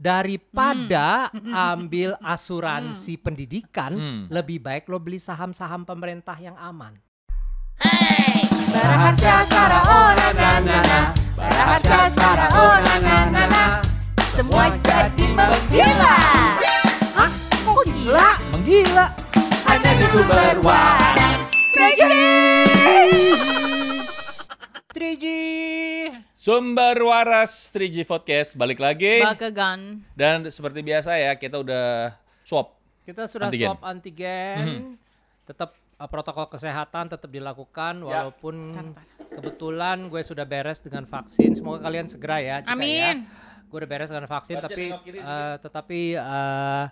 daripada ambil asuransi pendidikan, Hmm. lebih baik lo beli saham-saham pemerintah yang aman. Baraharja Sara oh na na na Baraharja Sara oh na na Semua jadi menggila Hah? Kok gila? Menggila. Hanya di sumber waras Tragedi 3G. Sumber waras 3G Podcast balik lagi. Bakegan. Dan seperti biasa ya, kita udah swap. Kita sudah Antigen. swab antigen. Tetap uh, protokol kesehatan tetap dilakukan walaupun kebetulan gue sudah beres dengan vaksin. Semoga kalian segera ya. juga Amin. Ya. Gue udah beres dengan vaksin Baca tapi uh, tetapi uh,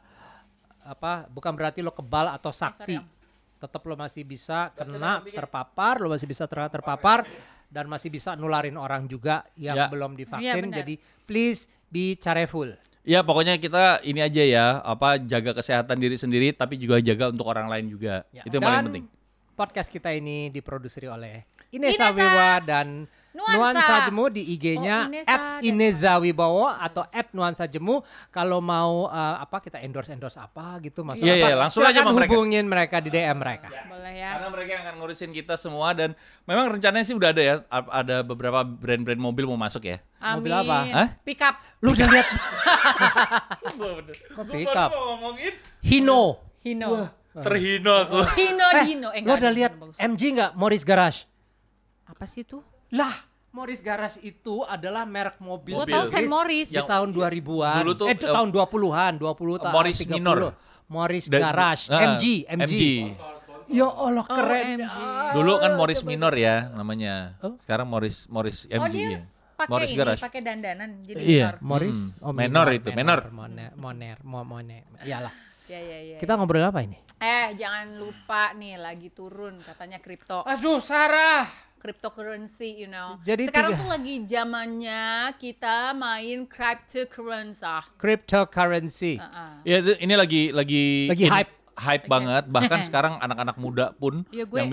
apa bukan berarti lo kebal atau sakti. sorry, Tetap lo masih bisa kena terpapar, lo masih bisa ter- terpapar dan masih bisa nularin orang juga yang Ya. belum divaksin. benar. Jadi please be careful. Ya pokoknya kita ini aja ya, apa jaga kesehatan diri sendiri tapi juga jaga untuk orang lain juga. Ya. Itu yang paling Dan penting. Podcast kita ini diproduksi oleh Inesa, Inesa. Wiwa dan Nuansa. Nuansa Jemu di IG-nya Oh, Inesa at dan Ineza Wibowo atau at Nuansa Jemu. Kalau mau uh, apa kita endorse endorse apa gitu maksudnya Iya, apa? iya, langsung aja sama mereka. hubungin mereka di DM mereka. Ya. Karena mereka yang akan ngurusin kita semua dan memang rencananya sih udah ada ya, ada beberapa brand-brand mobil mau masuk ya. Mobil Amin. apa? Hah? Pick up. Lu udah lihat Kok pick up? Hino? Hino. terhina aku. Hino Eh, Dino. Eh, enggak, udah lihat. MG nggak Morris Garage? Apa sih itu? Lah, Morris Garage itu adalah merek mobil. Gua Mobil. tahu Saint Morris. di tahun 2000-an. dulu tuh, eh, itu eh, tahun 20-an, 20 tahun Morris 30. Minor. Morris Dan- Garage, Ah, MG, MG. Ya Allah Oh, keren. Ah, Dulu kan Morris Minor ya namanya. Oh. Sekarang Morris Morris MG. Oh dia ya. pakai Morris ini, Garage. pakai dandanan jadi Iya. minor. Morris, Hmm. oh, Menor itu, menor. Moner, moner, mo- moner. Iyalah. Ya ya ya. Kita ngobrol apa ini? Eh, jangan lupa nih lagi turun katanya kripto. Aduh, Sarah. Cryptocurrency, you know. Jadi Sekarang tiga- tuh lagi zamannya kita main cryptocurrency. Cryptocurrency. Heeh. Ya itu, ini lagi lagi Lagi in- hype. Hype banget. Bahkan sekarang anak-anak muda pun Iya, gue yang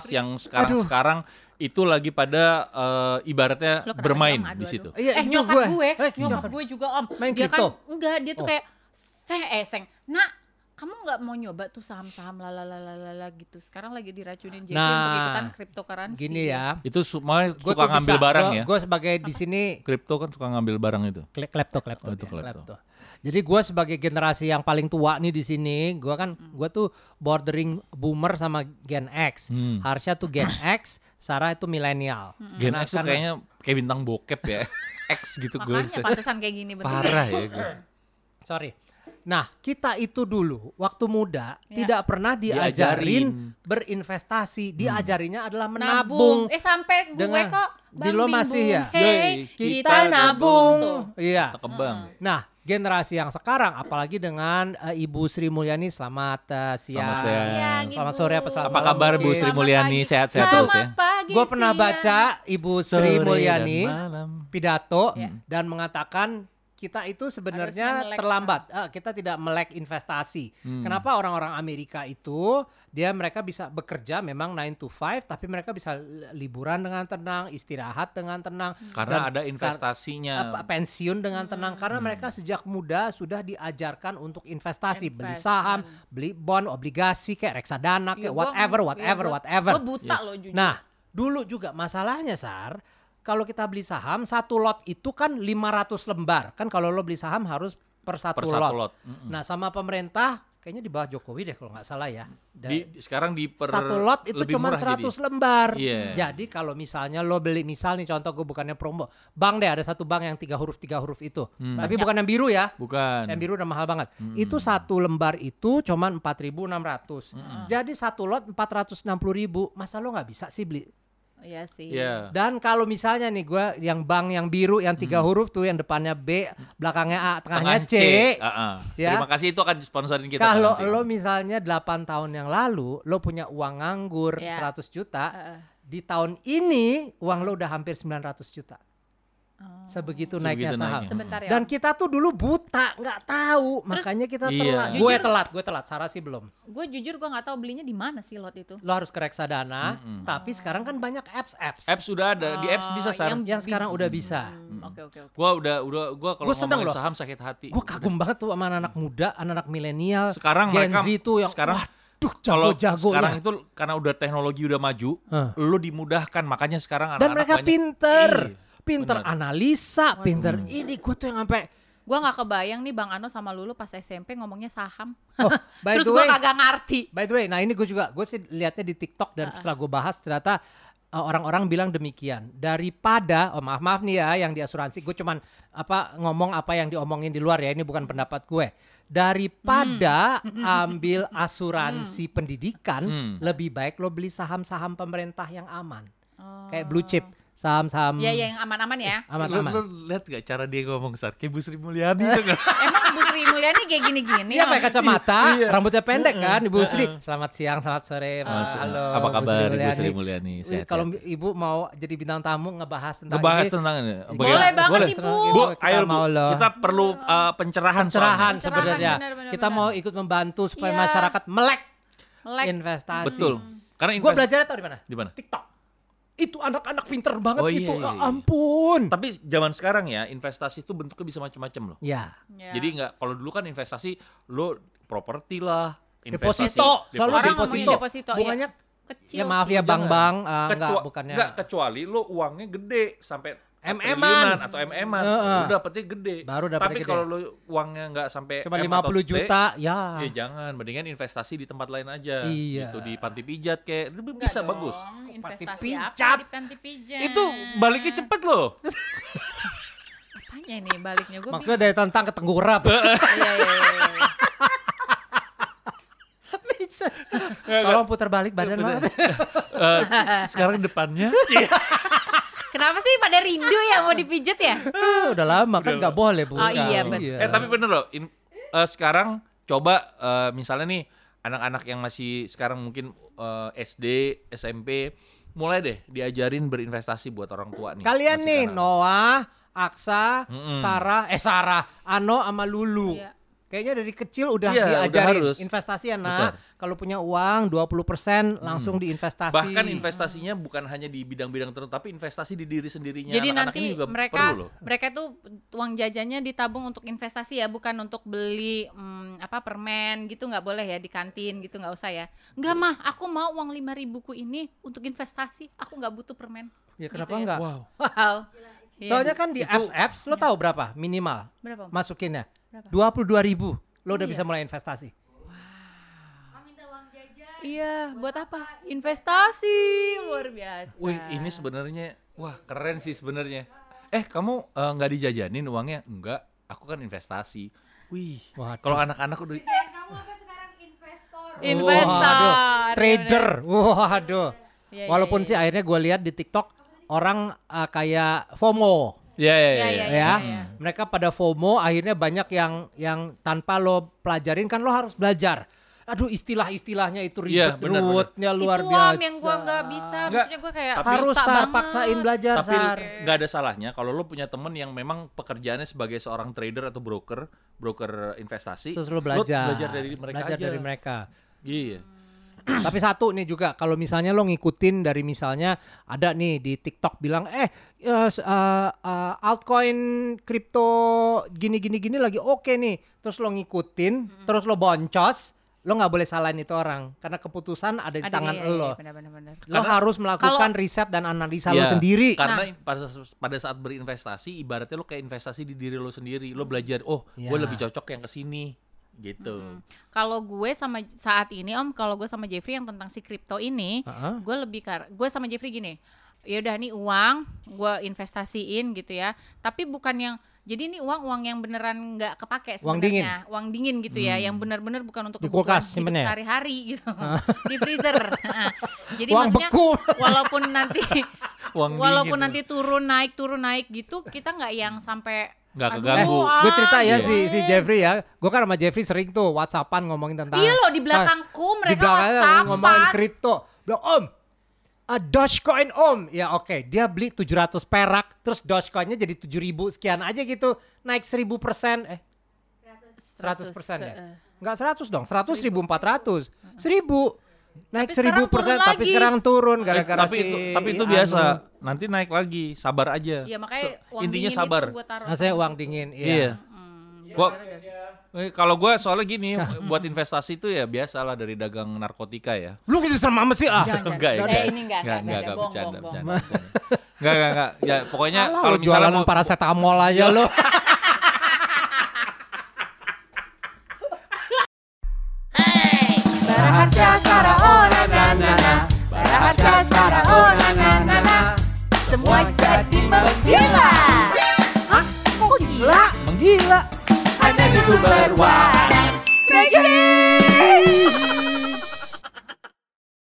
Jeffrey. yang sekarang-sekarang itu lagi pada eh, ibaratnya Lo bermain di situ. Iya, eh itu nyokap gue. gue, Eh, nyokap nyokap. gue juga om. Main dia kripto? kan enggak, dia tuh Oh. kayak seng eh seng. Nak, kamu nggak mau nyoba tuh saham-saham lalalala gitu. Sekarang lagi diracunin Jeffrey Nah, untuk ikutan cryptocurrency. Gini ya. Itu semua Gue suka ngambil barang ya. Gue sebagai di sini Kripto kan suka ngambil barang itu. Kle- klepto klepto Oh, itu dia, klepto. Jadi gue sebagai generasi yang paling tua nih di sini, gue kan gue tuh bordering boomer sama Gen X. Hmm. Harsha tuh Gen X, Sarah itu milenial. Gen Nah, X tuh kayaknya kayak bintang bokep ya. X gitu gue. Makanya pantesan kayak gini betul. Parah ya gue. Sorry. Nah, kita itu dulu waktu muda Ya. tidak pernah diajarin Diajarin. berinvestasi. Diajarinya adalah Nabung. menabung. Eh sampai gue Dengan- kok di lo masih ya? Hey, kita, kita nabung. Iya. Kebang. Nah, generasi yang sekarang apalagi dengan eh, Ibu Sri Mulyani selamat eh, siang. Selamat siang. Siang, Selamat Ibu. sore apa selamat Apa kabar Bu. Sri Mulyani? Sehat-sehat terus ya. Gue pernah baca Ibu Sri Sore dan Mulyani malam. pidato Ya. dan mengatakan kita itu sebenarnya terlambat. Eh, kita tidak melek investasi. Hmm. Kenapa orang-orang Amerika itu dia mereka bisa bekerja memang 9 to 5 tapi mereka bisa li- liburan dengan tenang, istirahat dengan tenang Karena dan ada kar- investasinya. apa, pensiun dengan tenang karena Hmm. mereka sejak muda sudah diajarkan untuk investasi, beli Investment. saham, beli bond, obligasi kayak reksadana Ya, kayak gua- whatever, ya, whatever, gua- whatever. Gua buta Yes. loh jujur. Nah, dulu juga masalahnya Sar, kalau kita beli saham satu lot itu kan 500 lembar. Kan kalau lo beli saham harus per satu, Per satu lot. lot. Mm-mm. Nah, sama pemerintah kayaknya di bawah Jokowi deh kalau nggak salah ya. Da- Di, sekarang di per satu lot itu cuma murah 100 jadi. lembar. Iya. Jadi kalau misalnya lo beli misal nih contoh gue bukannya promo. Bank deh ada satu bank yang tiga huruf tiga huruf itu. Hmm. Tapi bukan yang biru ya. Bukan. Yang biru udah mahal banget. Itu satu lembar itu cuma 4.600. Jadi satu lot 460.000. Masa lo nggak bisa sih beli? Iya sih. Iya. Dan kalau misalnya nih gue yang bank yang biru yang tiga huruf tuh yang depannya B, belakangnya A, tengahnya Tengah C. Ah, ah. Ya. Terima kasih itu akan sponsorin kita. Kalau lo misalnya 8 tahun yang lalu lo punya uang nganggur Ya. 100 juta, Heeh. di tahun ini uang lo udah hampir 900 juta. Sebegitu Sebegitu naiknya saham. naiknya. Sebentar ya. Dan kita tuh dulu buta, nggak tahu. Makanya kita Iya. telat. Jujur- Gue telat, gue telat. Sarah sih belum. gue jujur gue nggak tahu belinya di mana sih lot itu. Lo harus ke reksadana, tapi sekarang kan banyak apps-apps. Apps sudah ada di apps bisa Oh, sar. yang yang sekarang udah bisa. Hmm, Oke oke oke. Gua udah udah gua kalau ngomongin loh. saham sakit hati. Gue kagum banget tuh sama anak-anak muda, anak-anak milenial, sekarang Gen mereka Z tuh yang sekarang waduh kalau jago-jago sekarang ya. itu karena udah teknologi udah maju, Hah. lu dimudahkan makanya sekarang Dan anak-anak mereka banyak- pinter, Iya, pinter bener. analisa, pinter ini. Gue tuh yang sampai Gue nggak kebayang nih Bang Ano sama Lulu pas SMP ngomongnya saham. Oh, by Terus gue kagak ngerti. by the way, nah ini gue juga, gue sih lihatnya di TikTok dan setelah gue bahas ternyata uh, orang-orang bilang demikian. Daripada, oh maaf maaf nih ya, yang di asuransi, gue cuman apa ngomong apa yang diomongin di luar ya, ini bukan pendapat gue. Daripada ambil asuransi pendidikan, Hmm. lebih baik lo beli saham-saham pemerintah yang aman, Oh. kayak blue chip, saham-saham Ya ya yang aman-aman ya. Lu, aman-aman. lu lihat gak cara dia ngomong sar kayak Bu Sri Mulyani tuh kan? Emang Bu Sri Mulyani kayak gini-gini. Iya pakai kacamata, Iya. rambutnya pendek kan Ibu Sri. Selamat siang, selamat sore. Mas. Halo. Apa kabar Ibu. Sri Mulyani? Sehat, Kalau. Ibu mau jadi bintang tamu ngebahas tentang Ngebahas ini. tentang ini. Boleh banget, Boleh. Ibu. Bu, Kita ayo Bu. Kita perlu uh, pencerahan Pencerahan sebenarnya. benar, benar, Kita mau ikut membantu supaya Iya. masyarakat melek Melek. investasi. Betul. Karena Gue invest- belajarnya tau di mana? di mana? TikTok. Itu anak-anak pinter banget Oh, iya, itu. iya, Ya iya. ampun. Tapi zaman sekarang ya investasi itu bentuknya bisa macam-macam loh. Ya. Ya. Jadi nggak kalau dulu kan investasi lo properti lah, investasi Deposito, selalu deposito. deposito, iya. Bunganya Kecil ya maaf sih. ya bang-bang, enggak Kecua- bukannya. nggak, kecuali lo uangnya gede sampai MM-an. atau MM-an, Heeh. lo dapetnya gede. Baru dapetnya Tapi kalau lo uangnya nggak sampai Cuma M 50 atau T, juta, ya. Ya jangan, mendingan investasi di tempat lain aja. Iya. Gitu di panti pijat kayak itu Enggak bisa dong, bagus. Investasi pijat. apa di panti pijat? Itu baliknya cepet loh. Apanya nih baliknya gue Maksudnya dari tentang ke tenggurap. Iya iya iya. iya. Tolong putar balik badan mas. Eh, sekarang depannya. Kenapa sih pada rindu ya mau dipijat ya? Ah, Udah lama kan nggak boleh bu. Oh, iya, betul. Eh tapi bener loh. in- eh, sekarang coba eh, misalnya nih anak-anak yang masih sekarang mungkin eh, SD, SMP, mulai deh diajarin berinvestasi buat orang tua nih. Kalian nih anak. Noah, Aksa, Mm-mm. Sarah, eh Sarah, Ano sama Lulu. Iya. Kayaknya dari kecil udah Iya, udah diajarin harus. investasi ya nak. Kalau punya uang 20% langsung diinvestasi. Bahkan investasinya bukan hanya di bidang-bidang tertentu, tapi investasi di diri sendirinya. Jadi anak-anak nanti ini juga mereka perlu loh. mereka tuh uang jajannya ditabung untuk investasi ya, bukan untuk beli mm, apa permen gitu nggak boleh ya di kantin gitu nggak usah ya. Enggak mah, aku mau uang lima ribuku ini untuk investasi. Aku nggak butuh permen. Ya kenapa Gitu ya. enggak? Wow. Wow. Iya. Soalnya kan di apps-apps lo tahu berapa minimal berapa? masukinnya? Berapa? 22 ribu. Lo udah Iya. bisa mulai investasi. Iya, buat apa? Investasi luar biasa. Wih, ini sebenarnya wah keren sih sebenarnya. Eh, kamu eh, nggak dijajanin uangnya? Enggak, aku kan investasi. Wih, Waduh. kalau anak-anak udah kamu apa sekarang investor? Investor. Waduh, Iya, trader. Waduh. Iya, iya, Walaupun iya, sih akhirnya gue lihat di TikTok orang uh, kayak FOMO Ya, ya, ya. Iya, ya. iya, ya. iya. Mereka pada FOMO akhirnya banyak yang yang tanpa lo pelajarin kan lo harus belajar. Aduh istilah-istilahnya itu Iya, ribet, benar, benar. ruwetnya luar itu biasa. om yang gua nggak bisa, maksudnya gua kayak tapi- harus Sar, banget. paksain belajar Tapi Sar. nggak ada salahnya kalau lo punya temen yang memang pekerjaannya sebagai seorang trader atau broker, broker investasi. Terus lo belajar. belajar dari mereka Belajar aja. dari mereka. Iya. Tapi satu nih juga kalau misalnya lo ngikutin dari misalnya ada nih di TikTok bilang eh eh, eh, altcoin kripto gini gini gini lagi oke nih. Terus lo ngikutin, terus lo boncos, lo nggak boleh salahin itu orang karena keputusan ada di Ada, tangan iya, iya, lo. benar-benar. Lo Karena- harus melakukan kalau- riset dan analisa lo Iya, sendiri. Karena Nah. pada pada saat berinvestasi ibaratnya lo kayak investasi di diri lo sendiri. Lo belajar, oh, Iya. gue lebih cocok yang ke sini gitu. Kalau gue sama saat ini om, kalau gue sama Jeffrey yang tentang si kripto ini, Heeh. gue lebih kar, gue sama Jeffrey gini, ya udah nih uang, gue investasiin gitu ya, tapi bukan yang jadi ini uang uang yang beneran nggak kepake Uang dingin. sebenarnya, uang dingin gitu ya, yang benar-benar bukan untuk Di kebutuhan kulkas simpennya? sehari-hari gitu, di freezer. Jadi Uang maksudnya beku. walaupun nanti Uang walaupun dingin. nanti turun naik turun naik gitu, kita nggak yang sampai Nggak keganggu. ah, gue cerita ya gitu. si si Jeffrey ya. Gue kan sama Jeffrey sering tuh WhatsAppan ngomongin tentang Iya loh di belakangku di mereka belakangnya WhatsAppan. ngomongin kripto. Bilang, "Om, "Ah, Dogecoin om. Ya oke, dia beli 700 perak, terus Dogecoinnya jadi 7000 sekian aja gitu. Naik 1000 persen. Eh, 100 persen ya? eh. Enggak 100 dong, 100 1400. 1000. Naik 1000 persen, tapi sekarang turun Eh, gara-gara tapi si itu tapi itu anu. biasa. Nanti naik lagi, sabar aja. Iya makanya uang intinya sabar. Nah, saya uang dingin. Iya. Iya. Gua eh, kalau gua soalnya gini, buat investasi itu ya biasalah dari dagang narkotika ya. Lu gitu sama amat sih ah. Jangan, jangan. Enggak ya, Eh, enggak. ini enggak, enggak, enggak, enggak, bohong, bercanda, bercanda. Enggak, enggak, enggak. Ya pokoknya kalau misalnya mau paracetamol aja lu. Baraharsa Sara oh na na na na Semua jadi menggila Hah? Kok gila? menggila. Hanya di sumber waras Reggae